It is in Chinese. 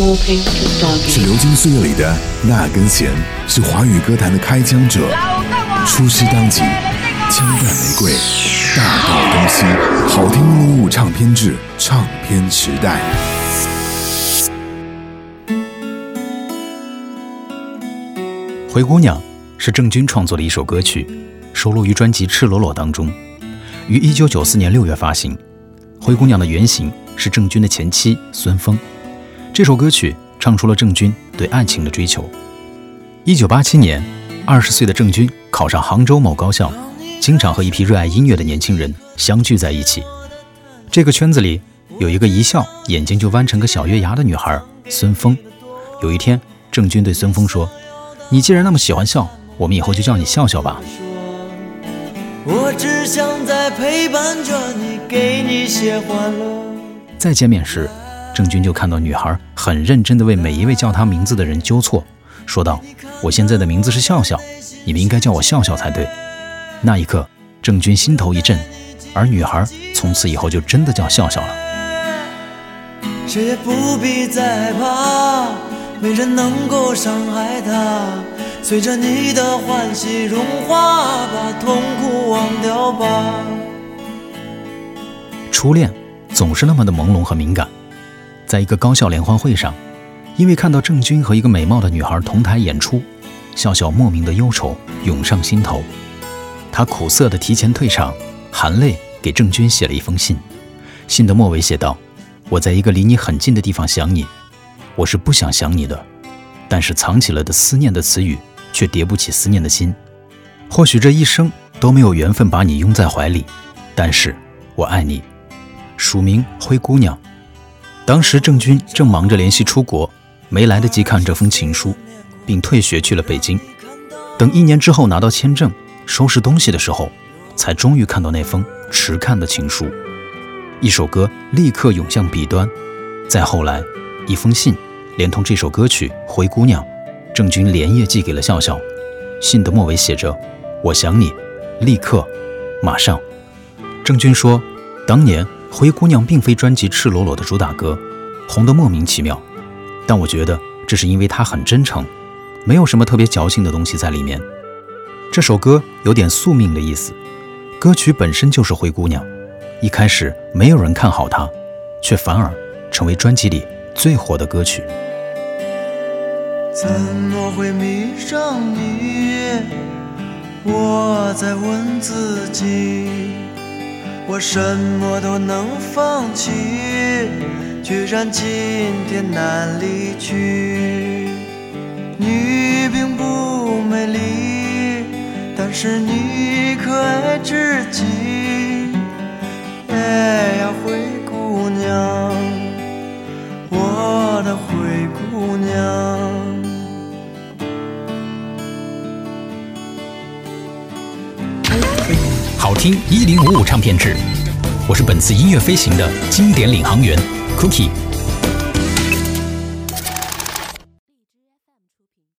是流金岁月里的那根弦，是华语歌坛的开疆者。出师当即，枪弹玫瑰，大道东西，好听一零五唱片制，唱片时代。灰姑娘是郑钧创作的一首歌曲，收录于专辑《赤裸裸》当中，于一九九四年六月发行。灰姑娘的原型是郑钧的前妻孙峰。这首歌曲唱出了郑钧对爱情的追求。一九八七年，二十岁的郑钧考上杭州某高校，经常和一批热爱音乐的年轻人相聚在一起。这个圈子里有一个一笑眼睛就弯成个小月牙的女孩孙峰。有一天，郑钧对孙峰说。你既然那么喜欢笑，我们以后就叫你笑笑吧。我只想在陪伴着你，给你些欢乐。再见面时，郑钧就看到女孩很认真地为每一位叫她名字的人纠错，说道：“我现在的名字是笑笑，你们应该叫我笑笑才对。”那一刻，郑钧心头一震，而女孩从此以后就真的叫笑笑了。谁也不必再怕。没人能够伤害她，随着你的欢喜融化，把痛苦忘掉吧。初恋总是那么的朦胧和敏感，在一个高校联欢会上，因为看到郑钧和一个美貌的女孩同台演出，笑笑莫名的忧愁涌上心头，他苦涩的提前退场，含泪给郑钧写了一封信，信的末尾写道：“我在一个离你很近的地方想你。”我是不想想你的，但是藏起了的思念的词语，却叠不起思念的心。或许这一生都没有缘分把你拥在怀里，但是我爱你。署名灰姑娘。当时郑钧正忙着联系出国，没来得及看这封情书，并退学去了北京。等一年之后拿到签证，收拾东西的时候，才终于看到那封迟看的情书。一首歌立刻涌向笔端，再后来，一封信。连同这首歌曲《灰姑娘》，郑钧连夜寄给了笑笑。信的末尾写着：“我想你，立刻，马上。”郑钧说：“当年《灰姑娘》并非专辑《赤裸裸》的主打歌，红得莫名其妙。但我觉得这是因为它很真诚，没有什么特别矫情的东西在里面。这首歌有点宿命的意思。歌曲本身就是灰姑娘，一开始没有人看好它，却反而成为专辑里最火的歌曲。”怎么会迷上你？我在问自己。我什么都能放弃，居然今天难离去。你并不美丽，但是你可爱至极。哎呀，灰姑娘，我的灰好听一零五五唱片制，我是本次音乐飞行的经典领航员 Cookie。